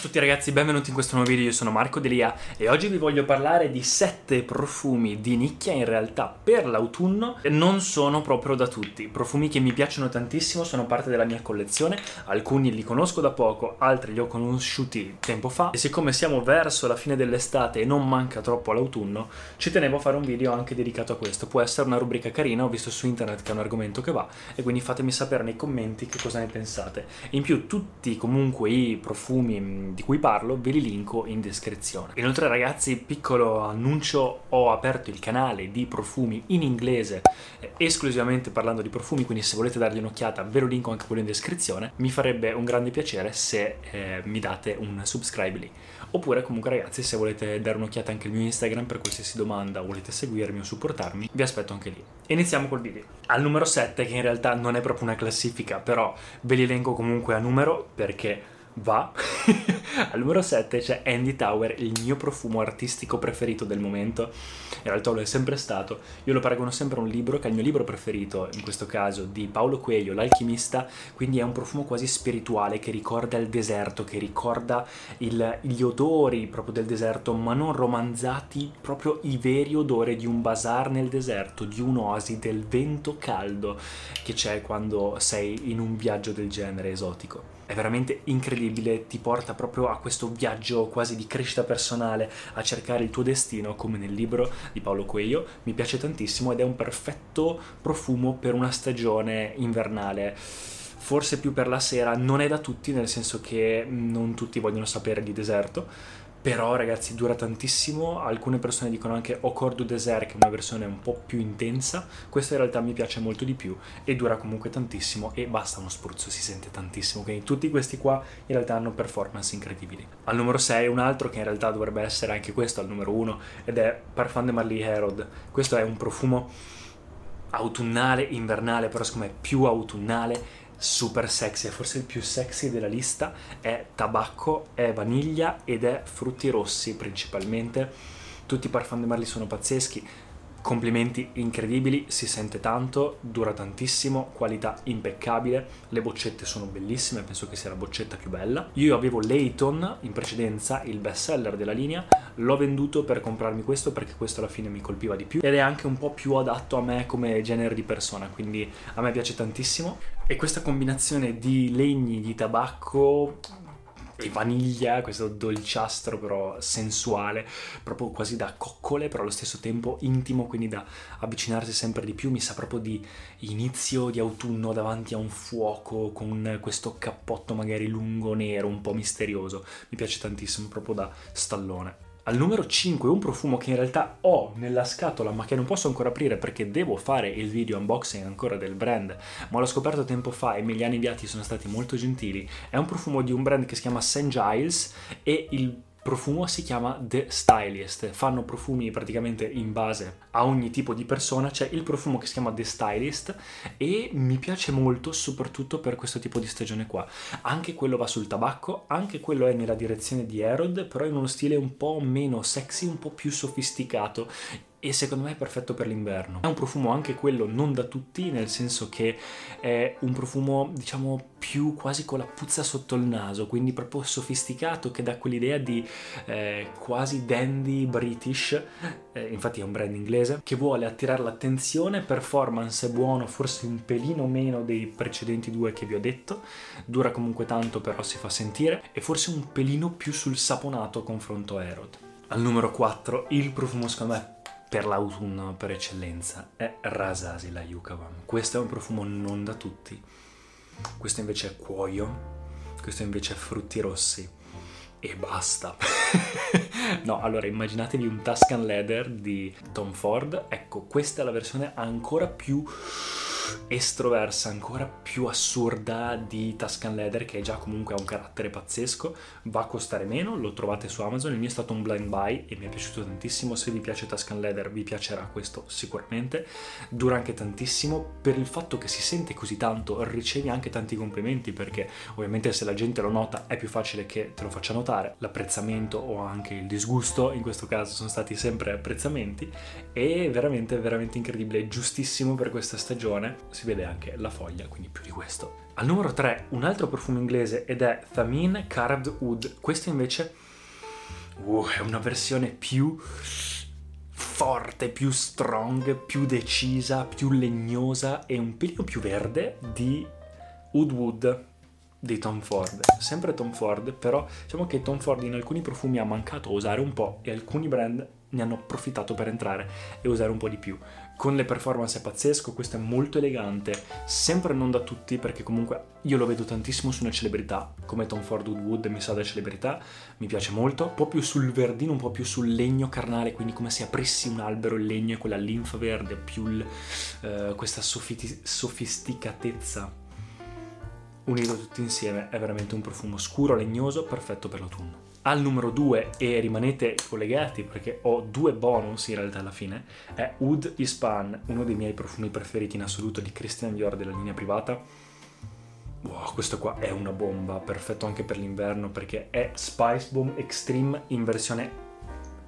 A tutti ragazzi, benvenuti in questo nuovo video, io sono Marco Delia e oggi vi voglio parlare di 7 profumi di nicchia in realtà per l'autunno. Non sono proprio da tutti, profumi che mi piacciono tantissimo, sono parte della mia collezione, alcuni li conosco da poco, altri li ho conosciuti tempo fa. E siccome siamo verso la fine dell'estate e non manca troppo l'autunno, ci tenevo a fare un video anche dedicato a questo, può essere una rubrica carina, ho visto su internet che è un argomento che va e quindi fatemi sapere nei commenti che cosa ne pensate. In più tutti comunque i profumi di cui parlo ve li linko in descrizione. Inoltre ragazzi, piccolo annuncio, ho aperto il canale di profumi in inglese, eh, esclusivamente parlando di profumi, quindi se volete dargli un'occhiata ve lo linko anche quello in descrizione. Mi farebbe un grande piacere se eh, mi date un subscribe lì. Oppure comunque ragazzi, se volete dare un'occhiata anche al mio Instagram per qualsiasi domanda, volete seguirmi o supportarmi, vi aspetto anche lì. Iniziamo col video. Al numero 7, che in realtà non è proprio una classifica, però ve li elenco comunque a numero perché va. Al numero 7 c'è Andy Tower, il mio profumo artistico preferito del momento. In realtà lo è sempre stato. Io lo paragono sempre a un libro, che è il mio libro preferito, in questo caso, di Paolo Coelho, L'alchimista. Quindi è un profumo quasi spirituale che ricorda il deserto, che ricorda il, gli odori proprio del deserto, ma non romanzati, proprio i veri odori di un bazar nel deserto, di un'oasi, del vento caldo che c'è quando sei in un viaggio del genere esotico è veramente incredibile, ti porta proprio a questo viaggio quasi di crescita personale, a cercare il tuo destino, come nel libro di Paolo Coelho. Mi piace tantissimo ed è un perfetto profumo per una stagione invernale forse più per la sera, non è da tutti, nel senso che non tutti vogliono sapere di deserto, però ragazzi dura tantissimo, alcune persone dicono anche Au du Desert che è una versione un po' più intensa, questa in realtà mi piace molto di più e dura comunque tantissimo e basta uno spruzzo, si sente tantissimo, quindi tutti questi qua in realtà hanno performance incredibili. Al numero 6 un altro che in realtà dovrebbe essere anche questo al numero 1 ed è Parfum de Marly Herod, questo è un profumo autunnale, invernale, però secondo me più autunnale super sexy, è forse il più sexy della lista, è tabacco, è vaniglia ed è frutti rossi principalmente. Tutti i parfum di Marley sono pazzeschi, Complimenti incredibili, si sente tanto, dura tantissimo, qualità impeccabile, le boccette sono bellissime, penso che sia la boccetta più bella. Io avevo Layton in precedenza, il best seller della linea, l'ho venduto per comprarmi questo perché questo alla fine mi colpiva di più ed è anche un po' più adatto a me come genere di persona, quindi a me piace tantissimo. E questa combinazione di legni, di tabacco, di vaniglia, questo dolciastro però sensuale, proprio quasi da coccole, però allo stesso tempo intimo, quindi da avvicinarsi sempre di più. Mi sa proprio di inizio di autunno davanti a un fuoco con questo cappotto magari lungo nero, un po' misterioso. Mi piace tantissimo, proprio da stallone. Al numero 5 un profumo che in realtà ho nella scatola ma che non posso ancora aprire perché devo fare il video unboxing ancora del brand, ma l'ho scoperto tempo fa e hanno inviati sono stati molto gentili. È un profumo di un brand che si chiama St. Giles e il profumo si chiama The Stylist. Fanno profumi praticamente in base a ogni tipo di persona. C'è il profumo che si chiama The Stylist e mi piace molto soprattutto per questo tipo di stagione qua. Anche quello va sul tabacco, anche quello è nella direzione di Herod, però in uno stile un po' meno sexy, un po' più sofisticato e secondo me è perfetto per l'inverno. È un profumo anche quello non da tutti, nel senso che è un profumo diciamo più quasi con la puzza sotto il naso, quindi proprio sofisticato che dà quell'idea di eh, quasi dandy british, eh, infatti è un brand inglese, che vuole attirare l'attenzione, performance è buono, forse un pelino meno dei precedenti due che vi ho detto, dura comunque tanto però si fa sentire e forse un pelino più sul saponato confronto a Herod. Al numero 4 il profumo secondo me per l'autunno per eccellenza è Rasasi la Yukavam. Questo è un profumo non da tutti. Questo invece è cuoio, questo invece è frutti rossi e basta. no, allora immaginatevi un Tuscan Leather di Tom Ford. Ecco, questa è la versione ancora più estroversa, ancora più assurda di Tuscan Leather che già comunque ha un carattere pazzesco, va a costare meno, lo trovate su Amazon, il mio è stato un blind buy e mi è piaciuto tantissimo, se vi piace Tuscan Leather vi piacerà questo sicuramente, dura anche tantissimo, per il fatto che si sente così tanto ricevi anche tanti complimenti perché ovviamente se la gente lo nota è più facile che te lo faccia notare, l'apprezzamento o anche il disgusto, in questo caso sono stati sempre apprezzamenti e veramente veramente incredibile, giustissimo per questa stagione si vede anche la foglia, quindi più di questo. Al numero 3 un altro profumo inglese ed è Thameen Carved Wood. Questo invece uh, è una versione più forte, più strong, più decisa, più legnosa e un pelino più verde di Woodwood di Tom Ford. Sempre Tom Ford, però diciamo che Tom Ford in alcuni profumi ha mancato usare un po' e alcuni brand ne hanno approfittato per entrare e usare un po' di più. Con le performance è pazzesco, questo è molto elegante, sempre non da tutti perché comunque io lo vedo tantissimo su una celebrità come Tom Ford Woodwood, mi sa da celebrità, mi piace molto, un po' più sul verdino, un po' più sul legno carnale, quindi come se aprissi un albero il legno e quella linfa verde, più il, uh, questa sofisticatezza unito tutti insieme è veramente un profumo scuro, legnoso, perfetto per l'autunno. Al numero 2, e rimanete collegati perché ho due bonus in realtà alla fine, è Oud Ispan, uno dei miei profumi preferiti in assoluto di Christian Dior della linea privata. Wow, questo qua è una bomba, perfetto anche per l'inverno perché è Spice Bomb Extreme in versione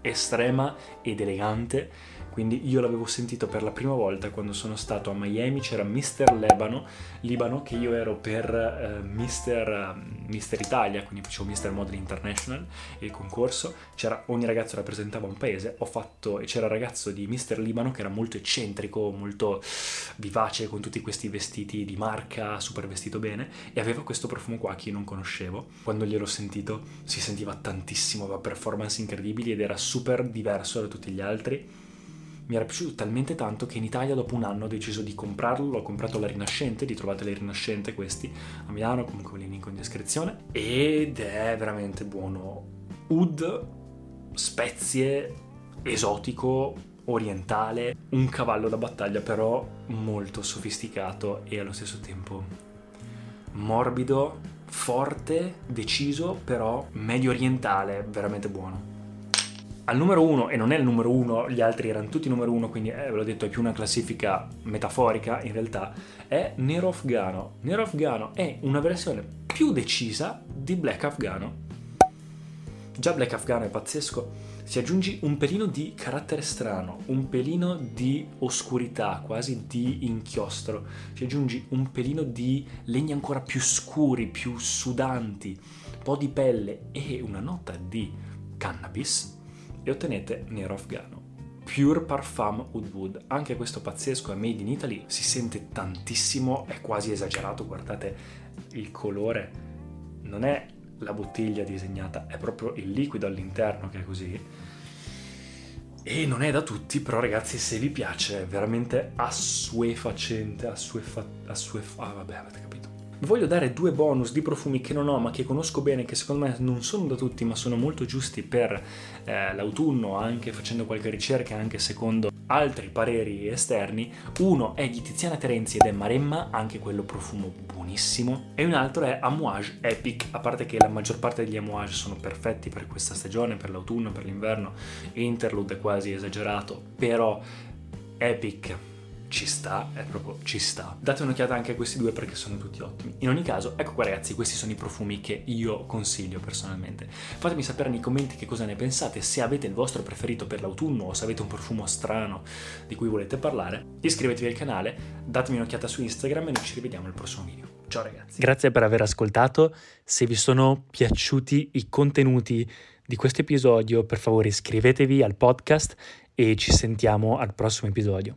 estrema ed elegante quindi io l'avevo sentito per la prima volta quando sono stato a Miami, c'era Mister Lebano, Libano, che io ero per uh, Mister, uh, Mister, Italia, quindi facevo Mister Model International, il concorso, c'era, ogni ragazzo rappresentava un paese, ho fatto, e c'era il ragazzo di Mister Libano che era molto eccentrico, molto vivace, con tutti questi vestiti di marca, super vestito bene, e aveva questo profumo qua che io non conoscevo. Quando gliel'ho sentito si sentiva tantissimo, aveva performance incredibili ed era super diverso da tutti gli altri mi era piaciuto talmente tanto che in Italia dopo un anno ho deciso di comprarlo, l'ho comprato alla Rinascente, li trovate alla Rinascente questi a Milano, comunque li link in descrizione, ed è veramente buono. Oud, spezie, esotico, orientale, un cavallo da battaglia però molto sofisticato e allo stesso tempo morbido, forte, deciso, però medio orientale, veramente buono al numero uno, e non è il numero uno, gli altri erano tutti numero uno, quindi eh, ve l'ho detto, è più una classifica metaforica in realtà, è Nero Afgano. Nero Afgano è una versione più decisa di Black Afgano. Già Black Afgano è pazzesco, si aggiungi un pelino di carattere strano, un pelino di oscurità, quasi di inchiostro, ci aggiungi un pelino di legni ancora più scuri, più sudanti, un po' di pelle e una nota di cannabis e ottenete nero afgano. Pure Parfum Woodwood, anche questo pazzesco è made in Italy, si sente tantissimo, è quasi esagerato, guardate il colore, non è la bottiglia disegnata, è proprio il liquido all'interno che è così. E non è da tutti, però ragazzi se vi piace è veramente assuefacente, assuefa... assuefa... ah vabbè avete capito voglio dare due bonus di profumi che non ho ma che conosco bene, che secondo me non sono da tutti ma sono molto giusti per eh, l'autunno, anche facendo qualche ricerca, anche secondo altri pareri esterni. Uno è di Tiziana Terenzi ed è Maremma, anche quello profumo buonissimo, e un altro è Amouage Epic, a parte che la maggior parte degli Amouage sono perfetti per questa stagione, per l'autunno, per l'inverno, Interlude è quasi esagerato, però Epic ci sta, è proprio ci sta. Date un'occhiata anche a questi due perché sono tutti ottimi. In ogni caso, ecco qua ragazzi, questi sono i profumi che io consiglio personalmente. Fatemi sapere nei commenti che cosa ne pensate, se avete il vostro preferito per l'autunno o se avete un profumo strano di cui volete parlare. Iscrivetevi al canale, datemi un'occhiata su Instagram e noi ci rivediamo al prossimo video. Ciao ragazzi. Grazie per aver ascoltato. Se vi sono piaciuti i contenuti di questo episodio, per favore iscrivetevi al podcast e ci sentiamo al prossimo episodio.